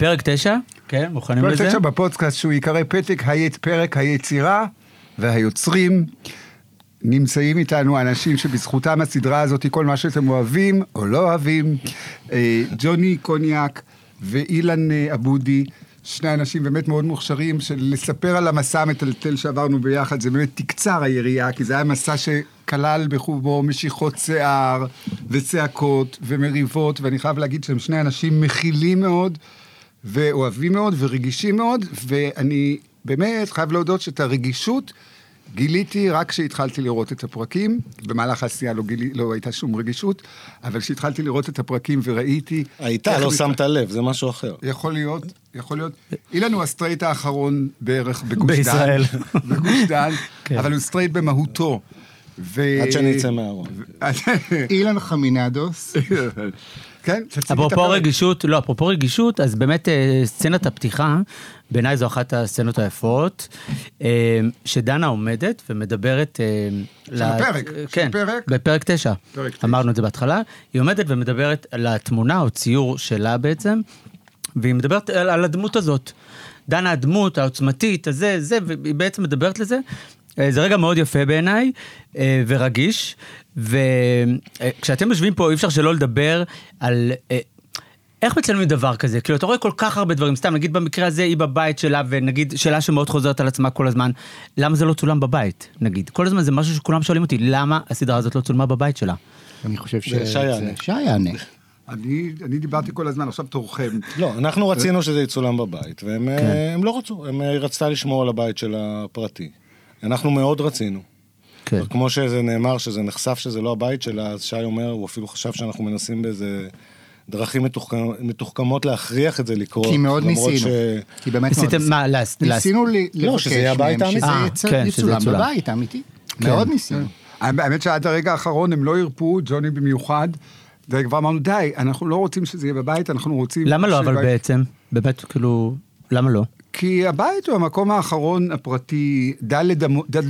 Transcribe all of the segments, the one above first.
פרק תשע? כן, מוכנים פרק לזה? תשע בפודקאסט שהוא ייקרא פתק היית פרק היצירה והיוצרים. נמצאים איתנו אנשים שבזכותם הסדרה הזאת, כל מה שאתם אוהבים או לא אוהבים, אה, ג'וני קוניאק ואילן אה, אבודי, שני אנשים באמת מאוד מוכשרים, של לספר על המסע המטלטל שעברנו ביחד, זה באמת תקצר היריעה, כי זה היה מסע שכלל בחובו משיכות שיער וצעקות ומריבות, ואני חייב להגיד שהם שני אנשים מכילים מאוד. ואוהבים מאוד ורגישים מאוד, ואני באמת חייב להודות שאת הרגישות גיליתי רק כשהתחלתי לראות את הפרקים. במהלך העשייה לא, גילי, לא הייתה שום רגישות, אבל כשהתחלתי לראות את הפרקים וראיתי... הייתה, לא מת- שמת לב, זה משהו אחר. יכול להיות, יכול להיות. אילן הוא הסטרייט האחרון בערך בגוש דן. בישראל. בגוש דן, כן. אבל הוא סטרייט במהותו. ו... עד שאני אצא מהארון. אילן חמינדוס, כן, תציג את אפרופו. רגישות, לא, אפרופו רגישות, אז באמת אה, סצנת הפתיחה, בעיניי זו אחת הסצנות היפות, אה, שדנה עומדת ומדברת... אה, של הפרק, של כן, הפרק. בפרק תשע. פרק תשע. אמרנו את זה בהתחלה. היא עומדת ומדברת על התמונה או ציור שלה בעצם, והיא מדברת על, על הדמות הזאת. דנה הדמות העוצמתית, הזה, זה, והיא בעצם מדברת לזה. זה רגע מאוד יפה בעיניי, ורגיש, וכשאתם יושבים פה אי אפשר שלא לדבר על... אה, איך מצלמים דבר כזה? כאילו, אתה רואה כל כך הרבה דברים, סתם, נגיד במקרה הזה היא בבית שלה, ונגיד שאלה שמאוד חוזרת על עצמה כל הזמן, למה זה לא צולם בבית, נגיד? כל הזמן זה משהו שכולם שואלים אותי, למה הסדרה הזאת לא צולמה בבית שלה? אני חושב ש... שי יענה. שי יענה. אני, אני דיברתי כל הזמן, עכשיו תורכם. לא, אנחנו רצינו שזה יצולם בבית, והם אה, הם לא רצו, הם, אה, היא רצתה לשמור על הבית של הפרטי. אנחנו מאוד רצינו. כן. כמו שזה נאמר, שזה נחשף שזה לא הבית שלה, אז שי אומר, הוא אפילו חשב שאנחנו מנסים באיזה דרכים מתוחכמות, מתוחכמות להכריח את זה לקרות. כי מאוד ניסינו. כי באמת מאוד ניסיתם מה, להס- להס- ניסינו ל- לבקש לא, שזה יהיה הבית מהם שזה האמיתי. אה, כן, שזה יצולם יצולם. בבית האמיתי. מאוד ניסינו. האמת שעד הרגע האחרון הם לא הרפו, ג'וני במיוחד, וכבר אמרנו, די, אנחנו לא רוצים שזה יהיה בבית, אנחנו רוצים... למה לא, אבל בעצם? באמת, כאילו, למה לא? כי הבית הוא המקום האחרון הפרטי,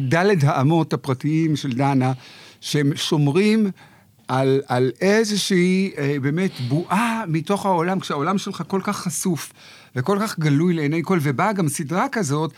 דלת האמות הפרטיים של דנה, שהם שומרים על, על איזושהי אה, באמת בועה מתוך העולם, כשהעולם שלך כל כך חשוף וכל כך גלוי לעיני כל, ובאה גם סדרה כזאת,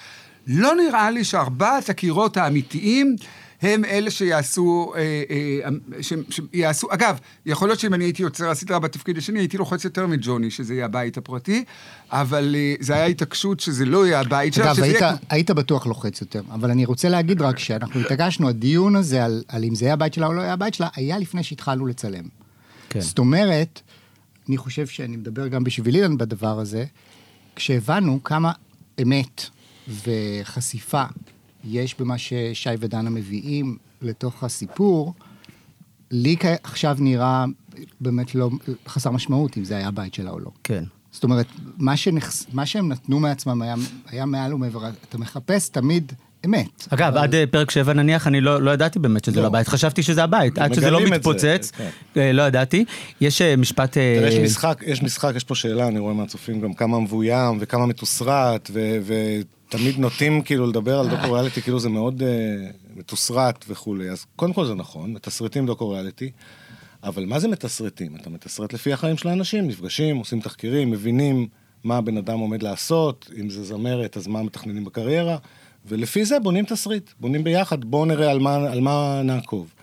לא נראה לי שארבעת הקירות האמיתיים הם אלה שיעשו, אה, אה, ש, שיעשו, אגב, יכול להיות שאם אני הייתי יוצר הסדרה בתפקיד השני, הייתי לוחץ יותר מג'וני, שזה יהיה הבית הפרטי, אבל אה, זה היה התעקשות שזה לא יהיה הבית שלה, אגב, שזה היית, יהיה... היית בטוח לוחץ יותר, אבל אני רוצה להגיד רק שאנחנו התעקשנו, הדיון הזה על, על אם זה יהיה הבית שלה או לא יהיה הבית שלה, היה לפני שהתחלנו לצלם. כן. זאת אומרת, אני חושב שאני מדבר גם בשביל אילן בדבר הזה, כשהבנו כמה אמת וחשיפה יש במה ששי ודנה מביאים לתוך הסיפור, לי עכשיו נראה באמת לא חסר משמעות אם זה היה הבית שלה או לא. כן. זאת אומרת, מה, שנחס... מה שהם נתנו מעצמם היה, היה מעל ומעבר. אתה מחפש תמיד אמת. אגב, עד אה, פרק 7 נניח, אני לא לא ידעתי באמת שזה לא. לא הבית, חשבתי שזה הבית, עד שזה לא את זה, מתפוצץ, כן. אה, לא ידעתי. יש אה, משפט... אה, תראה, יש משחק, יש משחק, יש פה שאלה, אני רואה מהצופים גם כמה מבוים וכמה מתוסרט, ו- ותמיד נוטים כאילו לדבר על דוקו ריאליטי, כאילו זה מאוד uh, מתוסרט וכולי. אז קודם כל זה נכון, מתסרטים דוקו ריאליטי, אבל מה זה מתסרטים? אתה מתסרט לפי החיים של האנשים, נפגשים, עושים תחקירים, מבינים מה הבן אדם עומד לעשות, אם זה זמרת, אז מה מתכננים בקריירה, ולפי זה בונים תסריט, בונים ביחד, בואו נראה על מה, על מה נעקוב.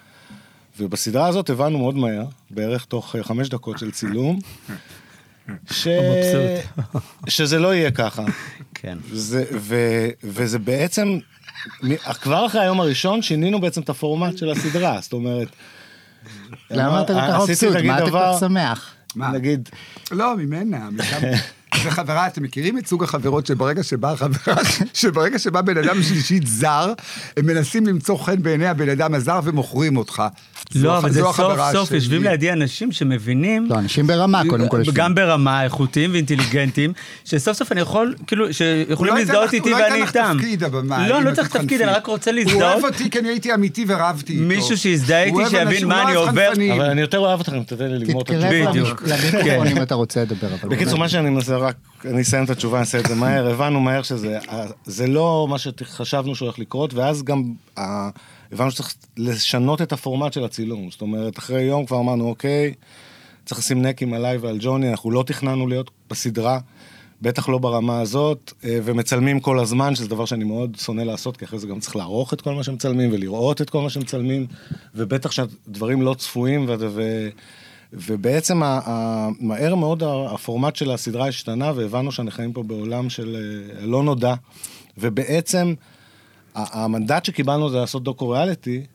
ובסדרה הזאת הבנו מאוד מהר, בערך תוך אה, חמש דקות של צילום, ש... מבסוט. שזה לא יהיה ככה. כן. זה, ו, וזה בעצם, כבר אחרי היום הראשון שינינו בעצם את הפורמט של הסדרה, זאת אומרת... למה אתה כל כך מבסוט? נגיד, מה אתה כל כך שמח? מה? נגיד, לא, ממנה. משם. זה חברה, אתם מכירים את סוג החברות שברגע שבאה חברה, שברגע שבא בן אדם שלישית זר, הם מנסים למצוא חן בעיני הבן אדם הזר ומוכרים אותך. לא, אבל זה סוף סוף. יושבים לידי אנשים שמבינים, לא, אנשים ברמה, קודם כל. יושבים. גם ברמה איכותיים ואינטליגנטים, שסוף סוף אני יכול, כאילו, שיכולים הוא להזדהות איתי הוא לא ואני ייתן לך איתם. תפקיד, לא, לא צריך. תפקיד, אני רק רוצה הוא להזדהות. אוהב אותי כי אני הייתי אמיתי ורבתי איתו. מישהו שיזדהה איתי, הוא שיבין מה הוא אני לא אוהב עובר. אבל אני יותר אוהב אתכם, תתן לי לגמור את התשובה. בדיוק. כן. אם אתה רוצה לדבר. אבל בקיצור. מה שאני מנסה רק, אני אסיים את התשובה, אני אעשה את זה מהר, הבנו מהר שזה זה לא מה שחשבנו שהולך לקרות, ואז גם הבנו שצריך לשנות את הפורמט של הצילום. זאת אומרת, אחרי יום כבר אמרנו, אוקיי, צריך לשים נקים עליי ועל ג'וני, אנחנו לא תכננו להיות בסדרה, בטח לא ברמה הזאת, אה, ומצלמים כל הזמן, שזה דבר שאני מאוד שונא לעשות, כי אחרי זה גם צריך לערוך את כל מה שמצלמים, ולראות את כל מה שמצלמים, ובטח שהדברים לא צפויים, ו... ו... ובעצם ה- ה- מהר מאוד הפורמט של הסדרה השתנה, והבנו שאנחנו חיים פה בעולם של אה, לא נודע, ובעצם המנדט שקיבלנו זה לעשות דוקו ריאליטי,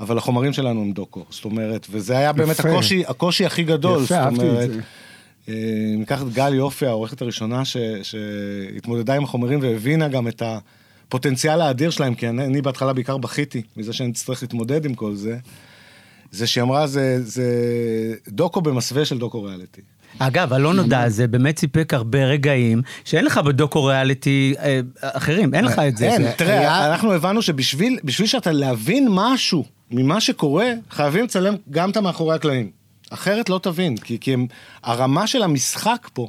אבל החומרים שלנו הם דוקו, זאת אומרת, וזה היה באמת יפה. הקושי, הקושי הכי גדול, יפה, זאת אהבתי את אומרת, זה. אה, ניקח את גל יופי, העורכת הראשונה ש, שהתמודדה עם החומרים והבינה גם את הפוטנציאל האדיר שלהם, כי אני, אני בהתחלה בעיקר בכיתי מזה שאני אצטרך להתמודד עם כל זה, זה שהיא אמרה, זה, זה דוקו במסווה של דוקו ריאליטי. אגב, הלא נודע הזה באמת סיפק הרבה רגעים שאין לך בדוקו ריאליטי אה, אחרים, אין לך את זה. אין, זה- תראה, אנחנו הבנו שבשביל בשביל שאתה להבין משהו ממה שקורה, חייבים לצלם גם את המאחורי הקלעים. אחרת לא תבין, כי, כי הם, הרמה של המשחק פה,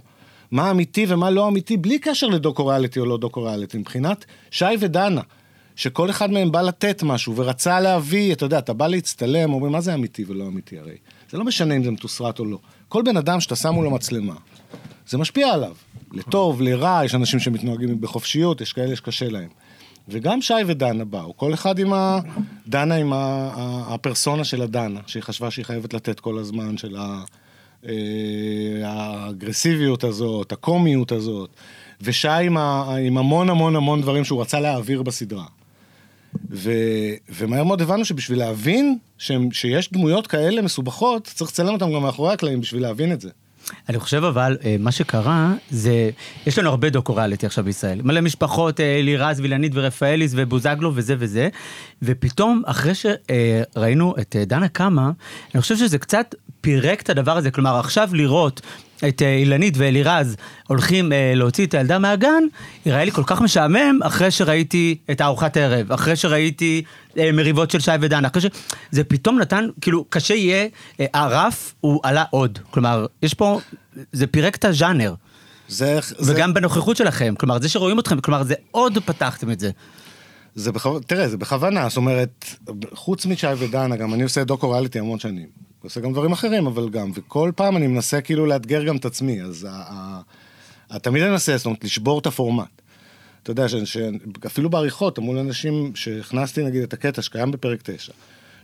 מה אמיתי ומה לא אמיתי, בלי קשר לדוקו ריאליטי או לא דוקו ריאליטי, מבחינת שי ודנה, שכל אחד מהם בא לתת משהו ורצה להביא, אתה יודע, אתה בא להצטלם, אומרים, מה זה אמיתי ולא אמיתי הרי? זה לא משנה אם זה מתוסרט או לא. כל בן אדם שאתה שם מולו מצלמה, זה משפיע עליו. לטוב, לרע, יש אנשים שמתנהגים בחופשיות, יש כאלה שקשה להם. וגם שי ודנה באו, כל אחד עם ה... דנה עם. ה- הפרסונה של הדנה, שהיא חשבה שהיא חייבת לתת כל הזמן, של ה... אה, האגרסיביות הזאת, הקומיות הזאת, ושי עם, ה... עם המון המון המון דברים שהוא רצה להעביר בסדרה. ו... ומהר מאוד הבנו שבשביל להבין שהם... שיש דמויות כאלה מסובכות, צריך לצלם אותם גם מאחורי הקלעים בשביל להבין את זה. אני חושב אבל, אה, מה שקרה, זה, יש לנו הרבה דוקו-ריאליטי עכשיו בישראל. מלא משפחות, אה, אלירז, וילנית ורפאליס ובוזגלו וזה וזה, ופתאום, אחרי שראינו את אה, דנה קמה, אני חושב שזה קצת פירק את הדבר הזה. כלומר, עכשיו לראות את אה, אילנית ואלירז הולכים אה, להוציא את הילדה מהגן, יראה לי כל כך משעמם אחרי שראיתי את הארוחת ערב, אחרי שראיתי אה, מריבות של שי ודנה, אחרי ש... זה פתאום נתן, כאילו, קשה יהיה, אה, הרף הוא עלה עוד. כלומר, יש פה, זה פירק את הז'אנר. זה... זה... וגם בנוכחות שלכם, כלומר, זה שרואים אתכם, כלומר, זה עוד פתחתם את זה. זה בכוונה, תראה, זה בכוונה, זאת אומרת, חוץ משי ודנה, גם אני עושה דוקו ריאליטי המון שנים. עושה גם דברים אחרים, אבל גם, וכל פעם אני מנסה כאילו לאתגר גם את עצמי, אז תמיד אני מנסה, זאת אומרת, לשבור את הפורמט. אתה יודע, שאפילו בעריכות, מול אנשים שהכנסתי נגיד את הקטע שקיים בפרק 9,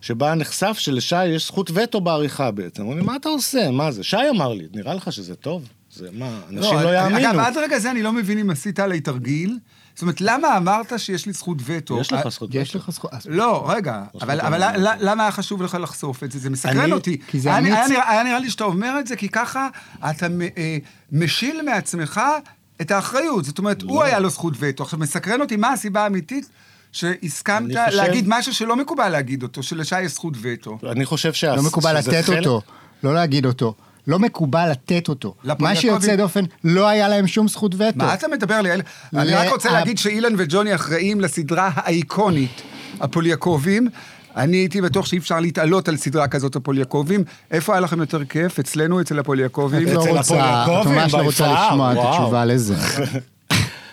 שבה נחשף שלשי יש זכות וטו בעריכה בעצם. אמרו לי, מה אתה עושה? מה זה? שי אמר לי, נראה לך שזה טוב? זה מה, אנשים לא, אני- יאמינו. אגב, עד רגע זה אני לא מבין אם עשית עלי תרגיל. זאת אומרת, למה אמרת שיש לי זכות וטו? יש לך אה, זכות יש וטו. לך זכות... אז לא, רגע, אבל, אני- למה היה חשוב לך לחשוף את זה? זה מסקרן אני- אותי. כי זה אמיץ. היה, נראה, לי שאתה אומר את זה, כי ככה אתה אה, משיל מעצמך את האחריות. זאת אומרת, לא. הוא היה לו זכות וטו. עכשיו, מסקרן אותי מה הסיבה האמיתית שהסכמת אני חושב- להגיד משהו שלא מקובל להגיד אותו, שלשי יש זכות וטו. אני חושב שה... לא מקובל שזה לתת חלק- אותו, לא להגיד אותו. לא מקובל לתת אותו. מה שיוצא דופן, לא היה להם שום זכות וטו. מה אתה מדבר לי? אני רק רוצה לה- להגיד שאילן וג'וני אחראים לסדרה האיקונית, הפוליאקובים. אני הייתי בטוח שאי אפשר להתעלות על סדרה כזאת, הפוליאקובים. איפה היה לכם יותר כיף? אצלנו, אצל הפוליאקובים? לא אצל רוצה, את הפוליאקובים, ממש לא רוצה לשמוע את. התשובה לזה.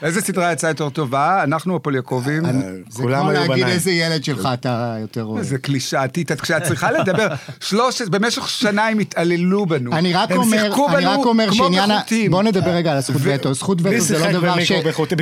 איזה סדרה יצאה יותר טובה? אנחנו הפוליאקובים. זה כמו להגיד. איזה ילד שלך אתה יותר אוהב. איזה קלישאתית, את- כשאת צריכה לדבר, במשך שנה הם התעללו בנו. אני רק אומר, אני רק אומר שעניין ה... בוא נדבר רגע על הזכות וטו. זכות וטו זה לא דבר ש...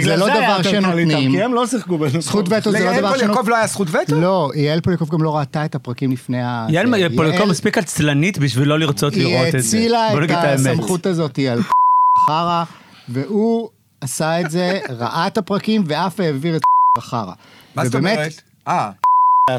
זה לא דבר שנותנים. כי הם לא שיחקו בנו. זכות וטו זה לא ליעל דבר פוליאקוב שנותנים. לא היה זכות וטו? לא, יעל פוליאקוב גם לא ראתה את הפרקים לפני ה... יעל. פוליאקוב מספיק עצלנית בשביל לא לרצות היא לראות את זה. הצילה בוא את. הסמכות הזאת על חרא, והוא עשה את זה, ראה את הפרקים ואף העביר את חרא. מה זאת אומרת? אה,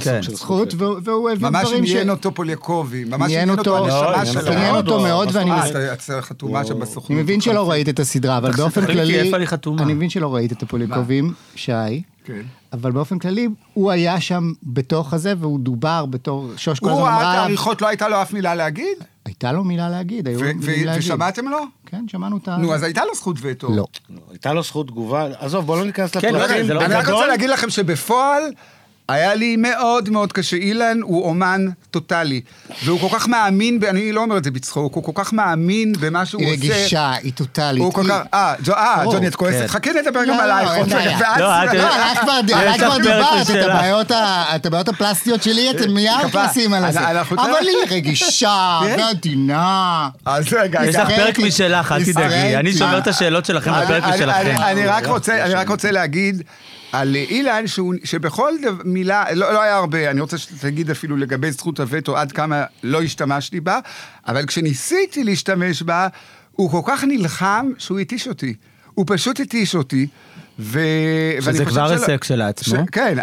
כן. של זכות, והוא ממש דברים ש... עניין אותו פוליאקובי, ממש עניין אותו הנשמה מאוד, שלו. עניין אותו מאוד, ואני אה, חתומה שם בסוכנות. אני מבין שלא ראית את הסדרה, אבל באופן כללי... אני מבין שלא ראית את הפוליאקובים, שי, כן. אבל באופן כללי, הוא היה שם בתוך הזה, והוא דובר בתור... שוש כל הוא הזמן ראה את אמרה עליו... העריכות, לא הייתה לו אף מילה להגיד? הייתה לו מילה להגיד, היו ו- מילים ו- להגיד. ושמעתם לו? כן, שמענו את ה... נו, אז הייתה לו זכות וטו. לא. הייתה לו זכות תגובה, עזוב, בוא לא ניכנס כן, לא לפרטים. לא- אני רק רוצה להגיד לכם שבפועל, היה לי מאוד מאוד קשה. אילן הוא אומן טוטאלי, והוא כל כך מאמין, ב- אני לא אומר את זה בצחוק, הוא כל כך מאמין במה שהוא היא עושה. רגישה, היא טוטאלית. הוא כל היא- כך, אה, ג'ו- אה, ג'וני, את כועסת? כן. חכי נדבר לא, גם לא, עלייך. לא, לא, עלייך כבר יש עלייך כבר דיברת, את. הבעיות הפלסטיות שלי, אתם מיד נכנסים על זה. אבל היא רגישה, כן? ועדינה. אז רגע, יש. לך פרק משלך, אל תדאגי. אני שומר את השאלות שלכם לפרק משלכם. אני רק רוצה להגיד על אילן, שהוא- שבכל דב- מילה, לא לא היה הרבה, אני רוצה שתגיד אפילו לגבי זכות הווטו, עד כמה לא השתמשתי בה, אבל כשניסיתי להשתמש בה, הוא כל כך נלחם שהוא התיש אותי. הוא פשוט התיש אותי. ו... שזה כבר שלא- הישג כשלעצמו. ש- כן.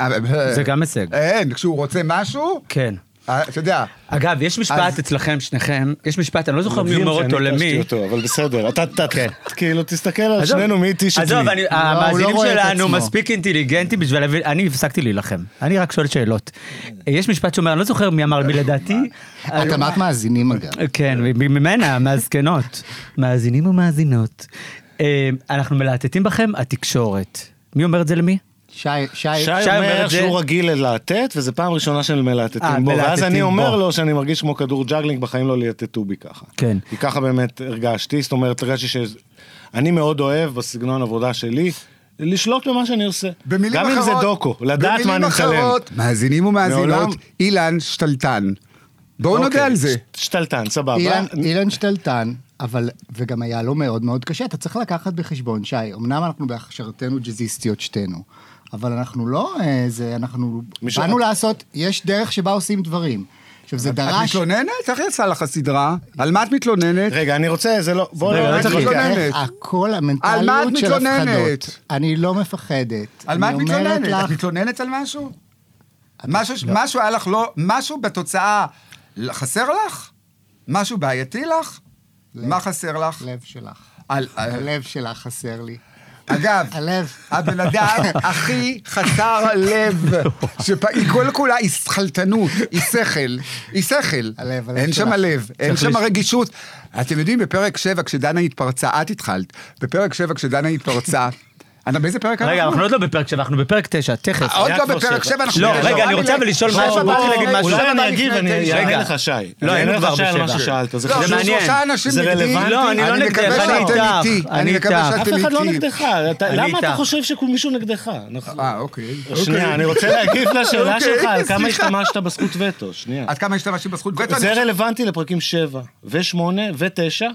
זה גם הישג. אין, כשהוא רוצה משהו, כן. אה, אתה יודע, אגב, יש משפט אצלכם, שניכם, יש משפט, אני לא זוכר מי אומר אותו למי. אותו, אבל בסדר, אתה, כן. כאילו, תסתכל על עזוב, שנינו מי התיש את עזוב, מי. אני- הוא המאזינים לא את שלנו. מספיק אינטליגנטים בשביל להבין, אני הפסקתי להילחם. אני רק שואל שאלות. יש משפט שאומר, אני לא זוכר מי אמר מי לדעתי. את אמרת מאזינים אגב. כן, ממנה, מהזקנות. מאזינים ומאזינות. אה, אנחנו מלהטטים בכם, התקשורת. מי אומר את זה למי? שי, שי, שי אומר זה- שהוא רגיל ללהטט, וזו פעם ראשונה של אה, מלהטטים בו, ואז אני אומר בו. לו שאני מרגיש כמו כדור juggling, בחיים לא ליהטטו בי ככה. כן. כי ככה באמת הרגשתי, זאת אומרת, הרגשתי שאני מאוד אוהב בסגנון עבודה שלי, לשלוט במה שאני עושה. במילים גם אחרות, אם זה דוקו, לדעת מה אני מצלם. במילים אחרות, מאזינים ומאזינות, מעולם- אילן שתלטן. בואו נודה אוקיי, על זה. ש- שתלטן, סבבה. אילן, אילן שתלטן, אבל, וגם היה לו מאוד מאוד קשה, אתה צריך לקחת בחשבון, שי, אמנם אנחנו בהכשרתנו ג'אזיסטיות שתינו, אבל אנחנו לא, אה, זה, אנחנו מישהו- באנו לעשות, יש דרך שבה עושים דברים. עכשיו, זה את דרש... מתלוננת? איך יצא לך הסדרה? על מה את מתלוננת? רגע, אני רוצה, זה לא... בוא רגע, לא... לא את. מתלוננת? איך הכל על מה את המנטליות של מתלוננת? הפחדות. אני לא מפחדת. על מה את מתלוננת? לך- את מתלוננת על משהו? משהו משהו היה לך לא... משהו בתוצאה חסר לך? משהו בעייתי לך? לב. מה חסר לך? לב שלך. על- על- הלב שלך חסר לי. אגב. הבן אדם הכי חסר לב, שהיא כל כולה היא שכלתנות, היא שכל, היא שכל. הלב, הלב אין שם. לב, אין שם רגישות. אתם יודעים, בפרק 7, כשדנה התפרצה, את התחלת, בפרק 7, כשדנה התפרצה, אתה באיזה פרק רגע, אנחנו עוד לא בפרק 7, אנחנו בפרק 9, תכף. עוד לא בפרק שבע. 7, אנחנו... לא, בפרק רגע. אני רוצה אבל לשאול משהו, באתי להגיד משהו. אולי אני אגיב תשע. אענה. לך, שי. לא, אני אענה לך, שי, על מה. ששאלת. זה לא, חשוב. מעניין. שלושה אנשים זה נגדי. רלוונטי. לא, אני לא אני מקווה אני שאתם איתי. אני אני מקווה איתך. אף שאתם אחד לא איתי. נגדך. אני למה אתה. חושב שמישהו נגדך? אנחנו- אה, אוקיי. שנייה, אוקיי. אני רוצה להגיב לשאלה אוקיי, שלך, על כמה. השתמשת בזכות וטו. שנייה. עד כמה השתמשתי בזכות וטו? אני זה רלוונטי לפרקים 7 ו-8 ו-9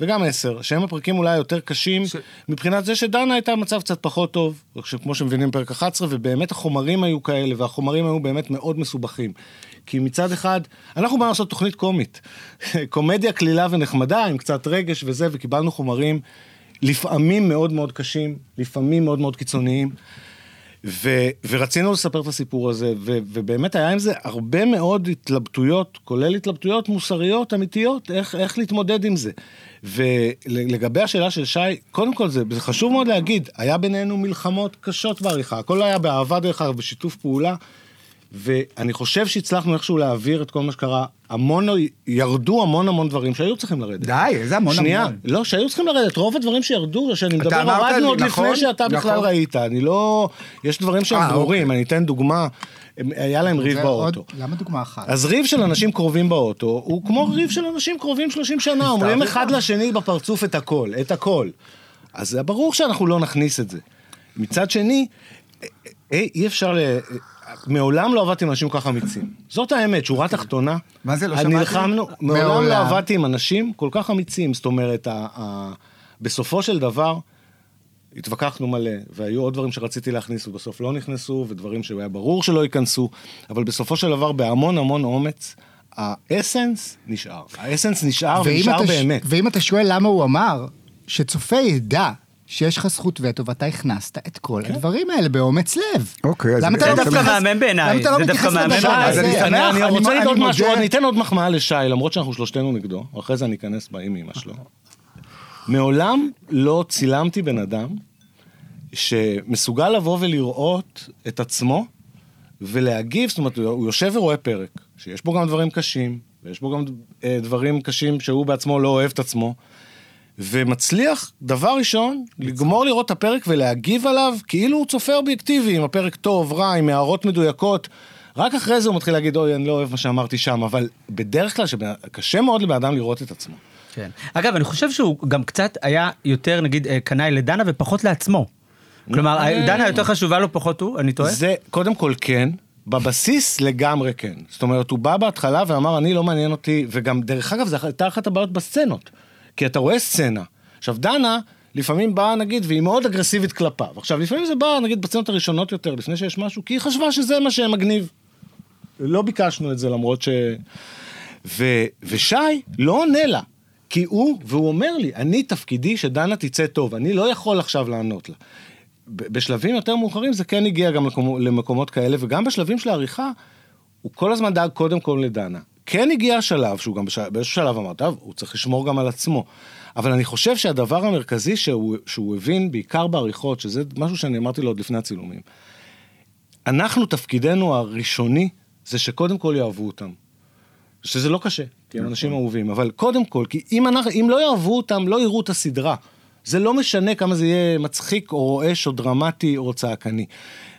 וגם 10, שהם הפרקים אולי יותר קשים, מבחינת זה שדנה הייתה במצב קצת פחות טוב, כמו שמבינים פרק 11, ובאמת החומרים היו כאלה, והחומרים היו באמת מאוד מסובכים. כי מצד אחד, אנחנו באנו לעשות תוכנית קומית, קומדיה קלילה ונחמדה, עם קצת רגש וזה, וקיבלנו חומרים לפעמים מאוד מאוד קשים, לפעמים מאוד מאוד קיצוניים. ו- ורצינו לספר את הסיפור הזה, ו- ובאמת היה עם זה הרבה מאוד התלבטויות, כולל התלבטויות מוסריות אמיתיות, איך, איך להתמודד עם זה. ולגבי השאלה של שי, קודם כל זה, זה חשוב מאוד להגיד, היה בינינו מלחמות קשות בעריכה, הכל היה באהבה דרך אגב, בשיתוף פעולה, ואני חושב שהצלחנו איכשהו להעביר את כל מה שקרה, המון, ירדו המון המון דברים שהיו צריכים לרדת. די, איזה המון שנייה, המון. לא, שהיו צריכים לרדת, רוב הדברים שירדו, שאני מדבר, הורדנו עוד נכון, לפני שאתה בכלל נכון. ראית, אני לא... יש דברים שהם אה, ברורים, אני אתן דוגמה, היה להם ריב באוטו. עוד- למה דוגמה אחת? אז ריב של אנשים קרובים באוטו, הוא כמו ריב של אנשים קרובים 30 שנה, אומרים אחד לשני בפרצוף את הכל, את הכל. אז זה ברור שאנחנו לא נכניס את זה. מצד שני, אה, אה, אי אפשר ל... מעולם לא עבדתי עם אנשים כל כך אמיצים. זאת האמת, שורה תחתונה. מה זה, לא שמעתי? נלחמנו, מעולם לא מעולם. עבדתי עם אנשים כל כך אמיצים. זאת אומרת, ה- ה- בסופו של דבר, התווכחנו מלא, והיו עוד דברים שרציתי להכניס ובסוף לא נכנסו, ודברים שהיה ברור שלא ייכנסו, אבל בסופו של דבר, בהמון המון אומץ, האסנס נשאר. האסנס נשאר ונשאר ש- באמת. ואם אתה שואל למה הוא אמר, שצופה ידע שיש לך זכות וטו ואתה הכנסת את כל הדברים האלה באומץ לב. אוקיי, אז למה אתה זה לא דווקא מתייחס- מהמם בעיניי, למה אתה לא זה דווקא מתייחס מהמם לדבר בעיניי. אני שמח, אני אני- רוצה אני להגיד עוד מודה- משהו, אני אתן עוד מחמאה לשי, למרות שאנחנו שלושתנו נגדו, אחרי זה אני אכנס בה עם אמא שלו. מעולם לא צילמתי בן אדם שמסוגל לבוא ולראות את עצמו ולהגיב, זאת אומרת, הוא יושב ורואה פרק, שיש בו גם דברים קשים, ויש בו גם אה, דברים קשים שהוא בעצמו לא אוהב את עצמו, ומצליח, דבר ראשון, לגמור לראות את הפרק ולהגיב עליו כאילו הוא צופה אובייקטיבי, אם הפרק טוב, רע, עם הערות מדויקות. רק אחרי זה הוא מתחיל להגיד, אוי, אני לא אוהב מה שאמרתי שם, אבל בדרך כלל קשה מאוד לבן אדם לראות את עצמו. כן. אגב, אני חושב שהוא גם קצת היה יותר, נגיד, אה, קנאי לדנה ופחות לעצמו. כלומר, אה. דנה יותר חשובה לו, פחות הוא, אני טועה? זה, קודם כל כן, בבסיס לגמרי כן. זאת אומרת, הוא בא בהתחלה ואמר, אני לא מעניין אותי, וגם, דרך אגב, זו הייתה אחת הבעיות בסצנות. כי אתה רואה סצנה. עכשיו, דנה, לפעמים באה, נגיד, והיא מאוד אגרסיבית כלפיו. עכשיו, לפעמים זה בא, נגיד, בסצנות הראשונות יותר, לפני שיש משהו, כי היא חשבה שזה מה שמגניב. לא ביקשנו את זה, למרות ש... ו... ושי לא עונה לה. כי הוא, והוא אומר לי, אני תפקידי שדנה תצא טוב, אני לא יכול עכשיו לענות לה. בשלבים יותר מאוחרים זה כן הגיע גם למקומות כאלה, וגם בשלבים של העריכה, הוא כל הזמן דאג קודם כל לדנה. כן הגיע השלב, שהוא גם בש... באיזשהו שלב אמר, טוב, הוא צריך לשמור גם על עצמו. אבל אני חושב שהדבר המרכזי שהוא, שהוא הבין, בעיקר בעריכות, שזה משהו שאני אמרתי לו עוד לפני הצילומים, אנחנו, תפקידנו הראשוני, זה שקודם כל יאהבו אותם. שזה לא קשה, כי הם אנשים אהובים, אבל קודם כל, כי אם, אנחנו, אם לא יאהבו אותם, לא יראו את הסדרה. זה לא משנה כמה זה יהיה מצחיק, או רועש, או דרמטי, או צעקני.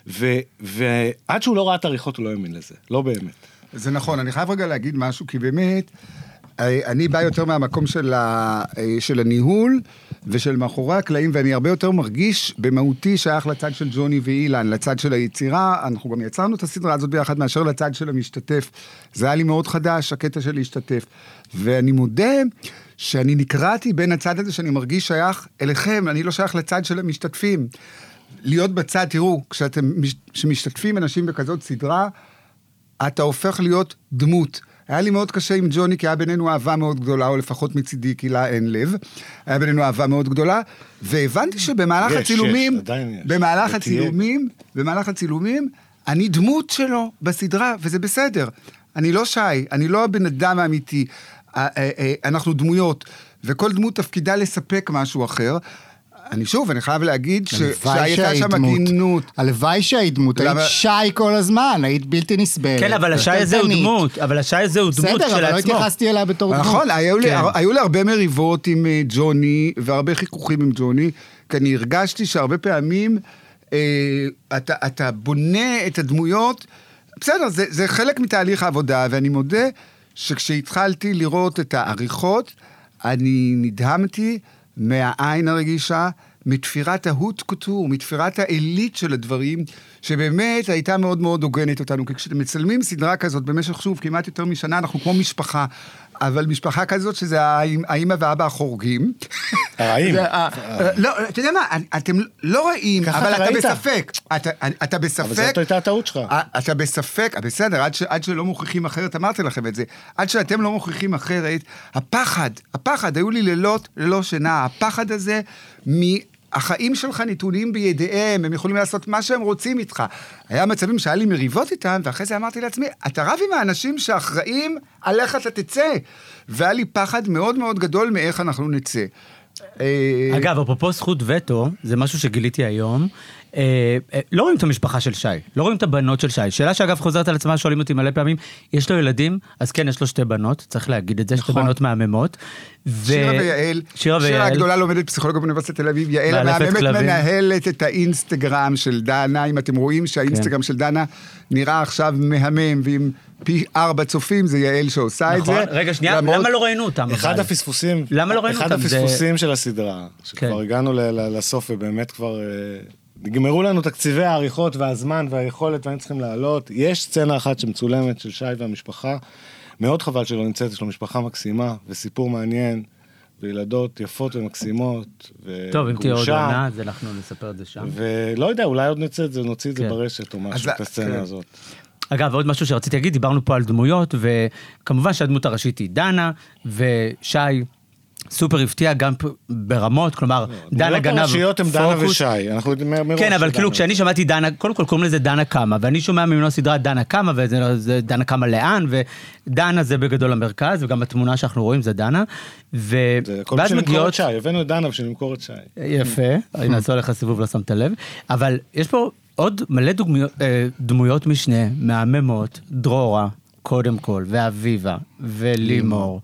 ו, ועד שהוא לא ראה את העריכות, הוא לא האמין לזה. לא באמת. זה נכון, אני חייב רגע להגיד משהו, כי באמת, אה, אני בא יותר מהמקום של, ה, אה, של הניהול ושל מאחורי הקלעים, ואני הרבה יותר מרגיש במהותי שייך לצד של ג'וני ואילן, לצד של היצירה, אנחנו גם יצרנו את הסדרה הזאת ביחד, מאשר לצד של המשתתף. זה היה לי מאוד חדש, הקטע של להשתתף. ואני מודה שאני נקרעתי בין הצד הזה שאני מרגיש שייך אליכם, אני לא שייך לצד של המשתתפים. להיות בצד, תראו, כשאתם, כשמשתתפים אנשים בכזאת סדרה, אתה הופך להיות דמות. היה לי מאוד קשה עם ג'וני, כי היה בינינו אהבה מאוד גדולה, או לפחות מצידי, כי לה אין לב. היה בינינו אהבה מאוד גדולה, והבנתי שבמהלך יש, הצילומים, יש, עדיין יש. במהלך ותהיה. הצילומים, במהלך הצילומים, אני דמות שלו בסדרה, וזה בסדר. אני לא שי, אני לא הבן אדם האמיתי. אנחנו דמויות, וכל דמות תפקידה לספק משהו אחר. אני שוב, אני חייב להגיד ש- שהייתה שהיית שם. הגינות. הלוואי שהיית דמות, היית שי כל הזמן, היית בלתי נסבלת. כן, אבל השי הזה הוא. דמות, אבל השי הזה הוא דמות בסדר, אבל לא. התייחסתי אליה בתור דמות. נכון, היו, לי, כן. הרבה מריבות עם אה, ג'וני, והרבה חיכוכים עם ג'וני, כי אני הרגשתי שהרבה פעמים אה, אתה, בונה את הדמויות, בסדר, זה, זה חלק מתהליך העבודה, ואני מודה שכשהתחלתי לראות את העריכות, אני נדהמתי מהעין הרגישה, מתפירת ההוט קוטור, מתפירת העילית של הדברים, שבאמת הייתה מאוד מאוד הוגנת אותנו. כי כשאתם מצלמים סדרה כזאת במשך, שוב, כמעט יותר משנה, אנחנו כמו משפחה. אבל משפחה כזאת שזה האמא והאבא החורגים. הרעים. לא, אתה יודע מה, אתם לא רעים, אבל אתה. בספק. אתה- בספק. אבל זאת הייתה הטעות שלך. אה, אתה בספק, בסדר, עד, ש, עד שלא מוכיחים אחרת, אמרתי לכם את זה, עד שאתם לא מוכיחים אחרת, הפחד, הפחד, היו לי לילות ללא שינה, הפחד הזה מהחיים שלך נתונים בידיהם, הם יכולים לעשות מה שהם רוצים איתך. היה מצבים שהיה לי מריבות איתם, ואחרי זה אמרתי לעצמי, אתה רב עם האנשים שאחראים על איך אתה תצא. והיה לי פחד מאוד מאוד גדול מאיך אנחנו נצא. אה, אגב, אפרופו זכות וטו, זה משהו שגיליתי היום. אה, אה, לא רואים את המשפחה של שי, לא רואים את הבנות של שי. שאלה שאגב חוזרת על עצמה, שואלים אותי מלא פעמים, יש לו ילדים? אז כן, יש לו שתי בנות, צריך להגיד את זה, שתי נכון. בנות מהממות. שירה ויעל, שירה. הגדולה לומדת פסיכולוגיה באוניברסיטת תל אביב, יעל המהממת. מנהלת את האינסטגרם של דנה, אם אתם רואים שהאינסטגרם של דנה נראה עכשיו מהמם, ועם פי ארבע צופים, זה יעל שעושה את נכון, זה. רגע, שנייה, למרות- למה לא ראינו אותם? אחד אבל? הפספוסים, למה לא ראינו אחד אותם? זה- הפספוסים של הסדרה, שכבר כן. הגענו ל- ל- לסוף ובאמת כבר אה, נגמרו לנו תקציבי העריכות והזמן והיכולת והיינו צריכים לעלות. יש סצנה אחת שמצולמת של שי והמשפחה, מאוד חבל שלא נמצאת, יש לו משפחה מקסימה וסיפור מעניין, וילדות יפות ומקסימות, טוב, אם תהיה עוד וגרושה, עונה, אז אנחנו נספר את זה שם. ולא יודע, אולי עוד נצא את זה, נוציא את זה כן. ברשת או משהו, את הסצנה כן. הזאת. אגב, עוד משהו שרציתי להגיד, דיברנו פה על דמויות, וכמובן שהדמות הראשית היא דנה, ושי סופר הפתיע גם ברמות, כלומר, דנה גנב הדמויות הראשיות הם דנה פוקוס. ושי, אנחנו יודעים מראש כן, אבל כאילו. כשאני שמעתי דנה, קודם כל קוראים לזה דנה קמה, ואני שומע ממנו סדרה דנה קמה, וזה לא- דנה קמה לאן, ודנה זה בגדול המרכז, וגם התמונה שאנחנו רואים זה דנה, ו... זה כל ואז בשביל למכור. את שי, הבאנו את דנה בשביל למכור את שי. יפה, הנה עשו עליך סיבוב, לא שמת לב. אבל יש פה עוד מלא דוגמיות, אה, דמויות משנה, מהממות, דרורה, קודם כל, ואביבה, ולימור,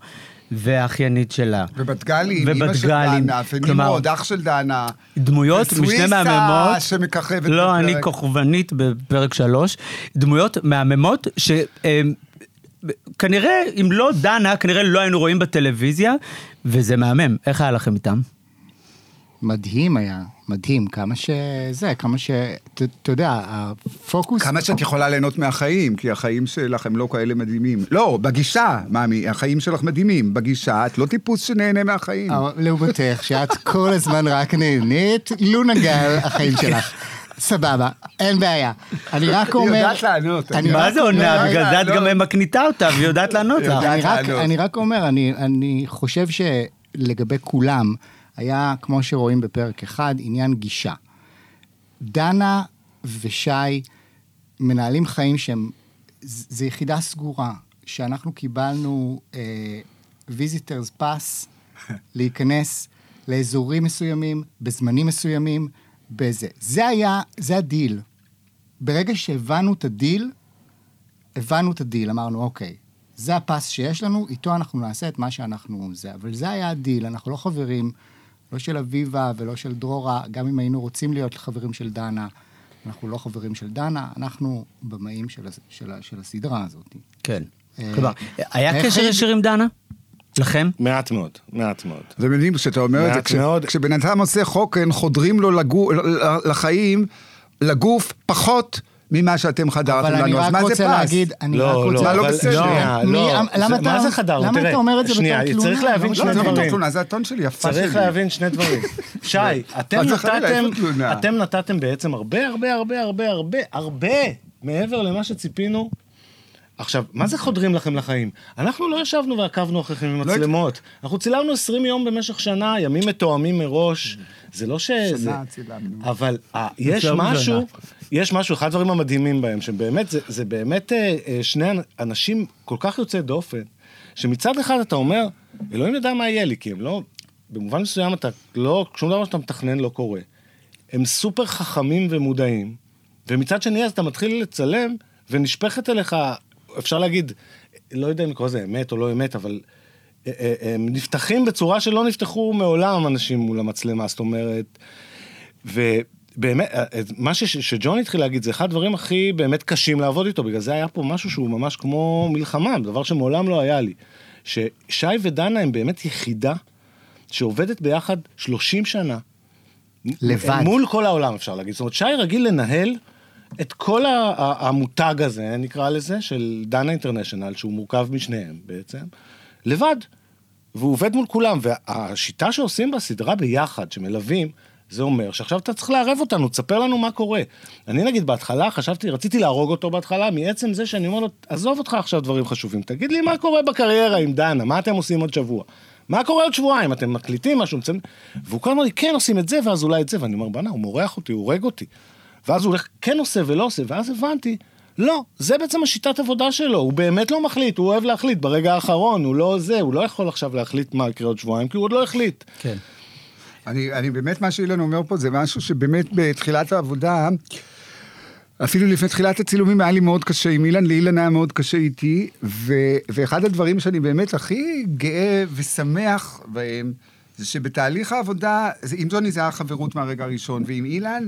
והאחיינית שלה. ובת גלי, אמא של. דנה, ונמרוד, אח של דנה. דמויות וסוויסה מהממות. שמככבת לא, אני בפרק. כוכבנית בפרק שלוש. דמויות מהממות ש... אמ, כנראה, אם לא דנה, כנראה לא היינו רואים בטלוויזיה, וזה מהמם. איך היה לכם איתם? מדהים היה, מדהים, כמה שזה, כמה ש... אתה יודע, הפוקוס... כמה שאת יכולה ליהנות מהחיים, כי החיים שלך הם לא כאלה מדהימים. לא, בגישה, מאמי, החיים שלך מדהימים. בגישה, את לא טיפוס שנהנה מהחיים. אבל לעומתך, שאת כל הזמן רק נהנית, לו נגל החיים שלך. סבבה, אין בעיה. אני רק אומר... יודעת לענות, אני אני- מה זה עונה? בגלל זה את לא. גם מקניטה אותה והיא יודעת לענות לך. אני רק, אומר, אני חושב שלגבי כולם, היה, כמו שרואים בפרק אחד, עניין גישה. דנה ושי מנהלים חיים שהם, ז- זה יחידה סגורה, שאנחנו קיבלנו visitors אה, pass להיכנס לאזורים מסוימים, בזמנים מסוימים, בזה. זה היה, זה הדיל. ברגע שהבנו את הדיל, הבנו את הדיל, אמרנו, אוקיי, זה ה pass שיש לנו, איתו אנחנו נעשה את מה שאנחנו זה. אבל זה היה הדיל, אנחנו לא חברים, לא של אביבה ולא של דרורה, גם אם היינו רוצים להיות חברים של דנה, אנחנו לא חברים של דנה, אנחנו במאים של, של, ה- של הסדרה הזאת. כן. אה, כלומר, היה איך קשר ישיר עם דנה? לכם? מעט מאוד, מעט מאוד. זה מדהים כשאתה אומר את זה, כש- מאוד. כשבן אדם עושה חוקן, חודרים לו לגו- לחיים, לגוף, פחות ממה שאתם חדרתם אבל אני לנו. אז רק מה זה רוצה פס? להגיד, אני רק לא, רוצה... לא, מה לא אבל בסדר? שנייה, מי- לא. למה זה- אתה- מה זה חדרנו? למה תראה, אתה אומר את זה שנייה, בתור תלונה? צריך להבין לא, שני לא, זה לא דברים. בתור תלונה, זה הטון שלי, יפה שלי. צריך להבין שני דברים. שי, אתם חס וחלילה, נתתם? אתם נתתם בעצם הרבה הרבה הרבה הרבה הרבה הרבה מעבר למה שציפינו. עכשיו, מה זה חודרים לכם לחיים? אנחנו לא ישבנו ועקבנו אחריכם עם לא מצלמות. אנחנו צילמנו 20 יום במשך שנה, ימים מתואמים מראש. זה לא ש... זה- צילמנו. אבל אה, יש משהו. יש משהו, אחד הדברים המדהימים בהם, שבאמת, זה, זה באמת אה, אה, שני אנ- אנשים כל כך יוצאי דופן, שמצד אחד אתה אומר, אלוהים יודע מה יהיה לי, כי הם לא, במובן מסוים אתה לא, שום דבר שאתה מתכנן לא קורה. הם סופר חכמים ומודעים, ומצד שני אז אתה מתחיל לצלם, ונשפכת אליך, אפשר להגיד, לא יודע אם לקרוא לזה אמת או לא אמת, אבל הם נפתחים בצורה שלא נפתחו מעולם אנשים מול המצלמה, זאת אומרת, ובאמת, אה, אה, מה ש- שג'ון התחיל להגיד, זה אחד הדברים הכי באמת קשים לעבוד איתו, בגלל זה היה פה משהו שהוא ממש כמו מלחמה, דבר שמעולם לא היה לי. ששי ודנה הם באמת יחידה שעובדת ביחד 30 שנה. לבד. מול כל העולם אפשר להגיד. זאת אומרת, שי רגיל לנהל את כל המותג הזה, נקרא לזה, של דנה אינטרנשיונל, שהוא מורכב משניהם בעצם, לבד. והוא עובד מול כולם, והשיטה שעושים בסדרה ביחד, שמלווים, זה אומר שעכשיו אתה צריך לערב אותנו, תספר לנו מה קורה. אני נגיד בהתחלה חשבתי, רציתי להרוג אותו בהתחלה, מעצם זה שאני אומר לו, עזוב אותך עכשיו דברים חשובים, תגיד לי מה קורה בקריירה עם דנה, מה אתם עושים עוד שבוע? מה קורה עוד שבועיים? אתם מקליטים משהו? מצלמים?" והוא כל הזמן אומר לי, כן עושים את זה, ואז אולי את זה, ואני אומר, בנה, הוא מורח אותי, הוא הורג אותי. ואז הוא הולך, כן עושה ולא עושה, ואז הבנתי, לא, זה בעצם השיטת עבודה שלו, הוא באמת לא מחליט, הוא אוהב להחליט ברגע האחרון, הוא לא זה, הוא לא יכול עכשיו להחליט מה יקרה עוד שבועיים, כי הוא עוד לא החליט. כן. אני, אני באמת, מה שאילן אומר פה זה משהו שבאמת בתחילת העבודה, אפילו לפני תחילת הצילומים היה לי מאוד קשה עם אילן, לאילן היה מאוד קשה איתי, ו, ואחד הדברים שאני באמת הכי גאה ושמח בהם, זה שבתהליך העבודה, זה, עם ג'וני זה היה חברות מהרגע הראשון, ועם אילן,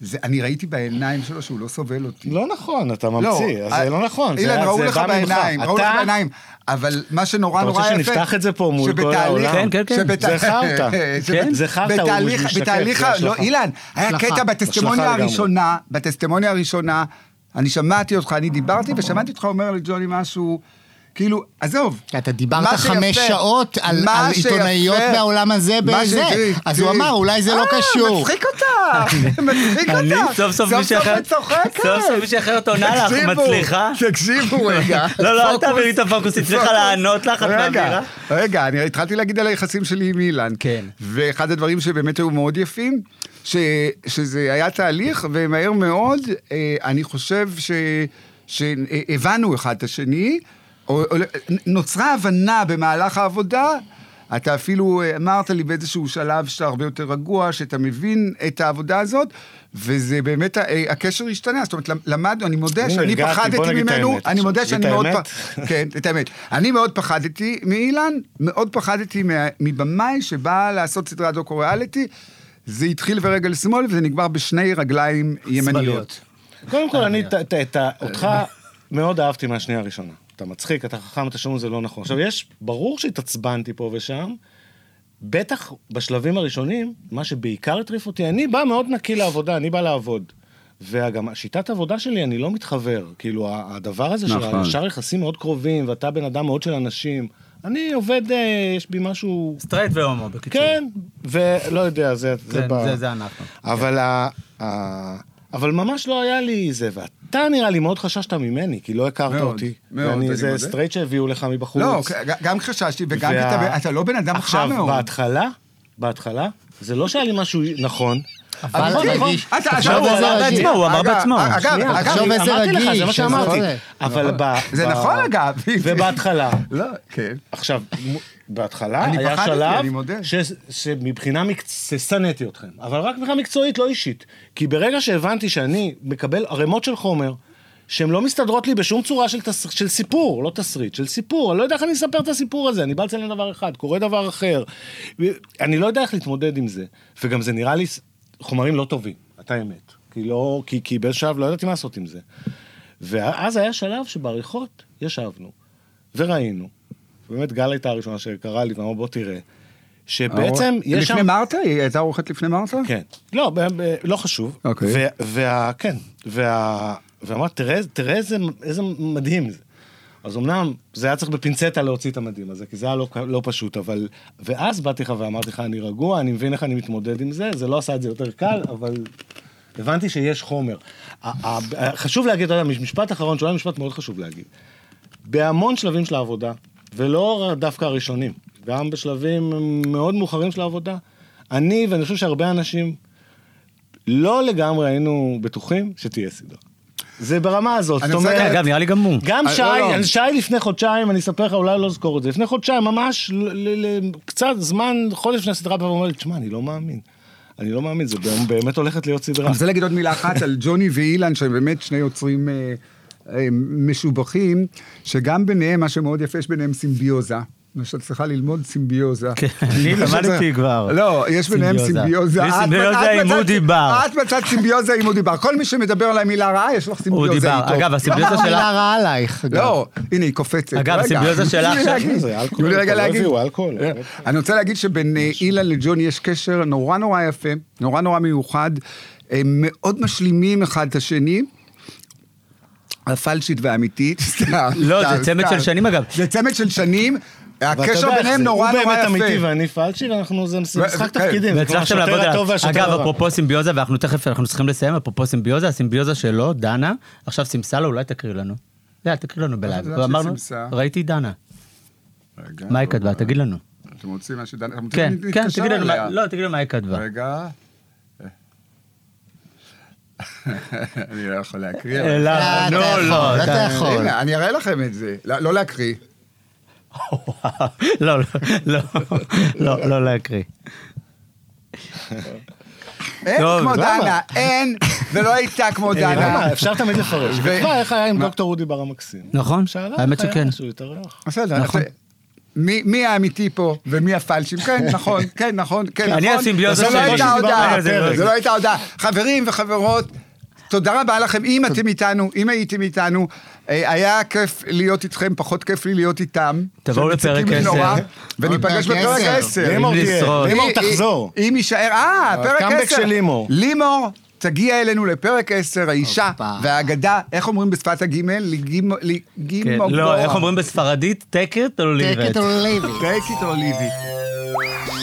זה, אני ראיתי בעיניים שלו שהוא לא סובל אותי. לא נכון, אתה ממציא, אז זה לא נכון. אילן, זה- ראו זה לך. בעיניים, ראו לך אתה- בעיניים, אבל מה שנורא אתה נורא רוצה יפה... שנפתח את זה פה מול כל העולם? כן, כן, כן. שבת- זה חרטא. כן, זה חרטא, הוא משתקף, בתהליך, ה-. לא, אילן, היה. קטע בטסטימוניה. הראשונה, בטסטימוניה הראשונה, אני שמעתי אותך, אני דיברתי, ושמעתי אותך אומר לג'וני משהו, כאילו, עזוב. אתה דיברת מה חמש שיפה- שעות על, מה על עיתונאיות שיפה- מהעולם הזה מה בזה. אז הוא אמר, אולי זה לא אה, קשור. מצחיק אותך, מצחיק אותך. סוף סוף מישהי אחרת. סוף סוף מישהי אחרת עונה לך, מצליחה. תקשיבו רגע. לא, לא, אל תעבירי את הפוקוס, היא צריכה. לענות לך, את מעבירה. רגע, אני התחלתי להגיד על היחסים שלי עם אילן. כן. ואחד הדברים שבאמת היו מאוד יפים, שזה היה תהליך, ומהר מאוד, אה, אני חושב ש, שהבנו אחד את השני, נוצרה הבנה במהלך העבודה, אתה אפילו אה, אמרת לי באיזשהו שלב שאתה הרבה יותר רגוע, שאתה מבין את העבודה הזאת, וזה באמת, אה, הקשר השתנה. זאת אומרת, למדנו, אני מודה שאני הרגעתי, פחדתי ממנו, האמת. אני מודה שאני מאוד... כן, את האמת. אני מאוד פחדתי מאילן, מאוד פחדתי מבמאי שבא לעשות סדרת דוקו ריאליטי. זה התחיל ברגל שמאל וזה נגמר בשני רגליים ימניות. קודם כל, אני אותך מאוד אהבתי מהשנייה הראשונה. אתה מצחיק, אתה חכם, אתה שומע, זה לא נכון. עכשיו, יש, ברור שהתעצבנתי פה ושם, בטח בשלבים הראשונים, מה שבעיקר הטריף אותי, אני בא מאוד נקי לעבודה, אני בא לעבוד. וגם שיטת העבודה שלי, אני לא מתחבר. כאילו, הדבר הזה של נכון. הישר יחסים מאוד קרובים, ואתה בן אדם מאוד של אנשים, אני עובד, אה, יש בי משהו... סטרייט והומו, בקיצור. כן, ולא יודע, זה... זה, כן, ב- זה- זה אנחנו. אבל, ה, ה, אבל ממש לא היה לי זה, ואתה נראה לי מאוד חששת ממני, כי לא הכרת מאוד, אותי. מאוד, ואני אני איזה. סטרייט שהביאו לך מבחוץ. לא, ג- גם חששתי וגם וה- אתה- אתה לא בן אדם חם עכשיו, מאוד. בהתחלה, בהתחלה, זה לא שהיה לי משהו נכון. אבל נכון. רגיש. תחשוב הוא איזה אמר. בעצמו, הוא אמר אגב, בעצמו. אגב, אגב, אמרתי לך, זה מה שאמרתי. אבל ב... זה נכון, אגב. ובהתחלה, לא, כן. עכשיו, בהתחלה היה שלב שמבחינה מקצועית, שנאתי אתכם, אבל רק מבחינה מקצועית, לא אישית. כי ברגע שהבנתי שאני מקבל ערימות של חומר, שהן לא מסתדרות לי בשום צורה של, תס... של סיפור, לא תסריט, של סיפור, אני לא יודע איך אני אספר את הסיפור הזה, אני בא לציין דבר אחד, קורה דבר אחר. אני לא יודע איך להתמודד עם זה, וגם זה נראה לי חומרים לא טובים, אתה אמת. כי לא, כי, כי באיזשהו שלב לא ידעתי מה לעשות עם זה. ואז היה שלב שבעריכות ישבנו, וראינו, באמת גל הייתה הראשונה שקראה לי, ואמרה בוא תראה, שבעצם יש שם... לפני מרתה? היא הייתה עורכת לפני מרתה? כן. לא, ב- ב- לא חשוב. אוקיי. ו- וה... כן. וה... ואמרת, תראה, תראה איזה, איזה מדהים זה. אז אמנם זה היה צריך בפינצטה להוציא את המדהים הזה, כי זה היה לא, לא פשוט, אבל... ואז באתי לך ואמרתי לך, אני רגוע, אני מבין איך אני מתמודד עם זה, זה לא עשה את זה יותר קל, אבל הבנתי שיש חומר. חשוב להגיד, אתה יודע, משפט אחרון, שאולי משפט מאוד חשוב להגיד. בהמון שלבים של העבודה, ולא דווקא הראשונים, גם בשלבים מאוד מאוחרים של העבודה, אני, ואני חושב שהרבה אנשים, לא לגמרי היינו בטוחים שתהיה סדרה. זה ברמה הזאת, אני זאת אומרת... אגב, נראה לי גם הוא. גם אה, שי, לא, לא. שי לפני חודשיים, אני אספר לך, אולי לא אזכור את זה, לפני חודשיים, ממש ל- ל- ל- קצת זמן, חודש לפני הסדרה, בא ואומר לי, תשמע, אני לא מאמין. אני לא מאמין, זה באמת הולכת להיות סדרה. אני רוצה להגיד עוד מילה אחת על ג'וני ואילן, שהם באמת שני יוצרים אה, אה, משובחים, שגם ביניהם, מה שמאוד יפה, יש ביניהם סימביוזה. מה שאת צריכה ללמוד סימביוזה. כן, אני למדתי כבר. לא, יש ביניהם סימביוזה. סימביוזה. עם אודי בר. את מצאת סימביוזה עם אודי בר. כל מי שמדבר על המילה רעה, יש לך סימביוזה אודי איתו. בר. אגב, הסימביוזה לא, שלה... מילה רעה עלייך. לא, הנה היא קופצת. אגב, הסימביוזה שלך תנו לי רגע לא להגיד. אלכוהול. אני רוצה להגיד שבין אה, אילן לג'וני יש קשר נורא נורא יפה, נורא נורא מיוחד. הם מאוד משלימים אחד את השני. הפלשית והאמיתית, סתם. לא, זה צמד. של שנים, אגב. זה צמד של שנים. הקשר ביניהם נורא נורא הוא באמת אמיתי יפה. ואני פלשי, ואנחנו, זה משחק כן. תפקידים, והצלחתם לעבוד עליו. אגב. אפרופו סימביוזה, ואנחנו תכף, אנחנו צריכים לסיים, אפרופו סימביוזה, הסימביוזה שלו, דנה, עכשיו סימסה אולי תקריא לנו. יאללה, תקריא לנו בלייב. סימסה? ראיתי דנה. מה היא לא, כתבה? לא. תגיד לנו. אתם רוצים מה שדנה... כן, כן, תגיד לנו? לא, תגיד לנו מה היא כתבה. רגע. אני לא יכול להקריא. אבל- אלא, אתה לא, אתה יכול. הנה, אני אראה לכם את זה. לא לא להקריא. לא, לא, לא, לא, לא להקריא. אין כמו? דנה, אין, ולא הייתה כמו למה? דנה. אפשר תמיד לפרש. וכבר, איך היה עם דוקטור אודי בר המקסים? נכון, האמת שכן. בסדר, נכון. מי מי האמיתי פה ומי הפלשים? כן, נכון, כן, נכון, כן, נכון. אני הסימביוזה זה לא שלי. הייתה הודעה, זה לא הייתה הודעה. חברים וחברות, תודה רבה לכם. אם אתם איתנו, אם הייתם איתנו, אה, היה כיף להיות איתכם, פחות כיף לי להיות איתם. תבואו לפרק מציקים לי עשר. נורא, וניפגש פרק בפרק עשר. 10. לימור תהיה. לימור תחזור. אם יישאר, אה, פרק 10. הקאמבק של לימור. לימור תגיע אלינו לפרק 10, האישה. והאגדה, איך אומרים בשפת הגימל? לגימו- כן. לא, איך אומרים בספרדית? take it or leave it. take it or leave it.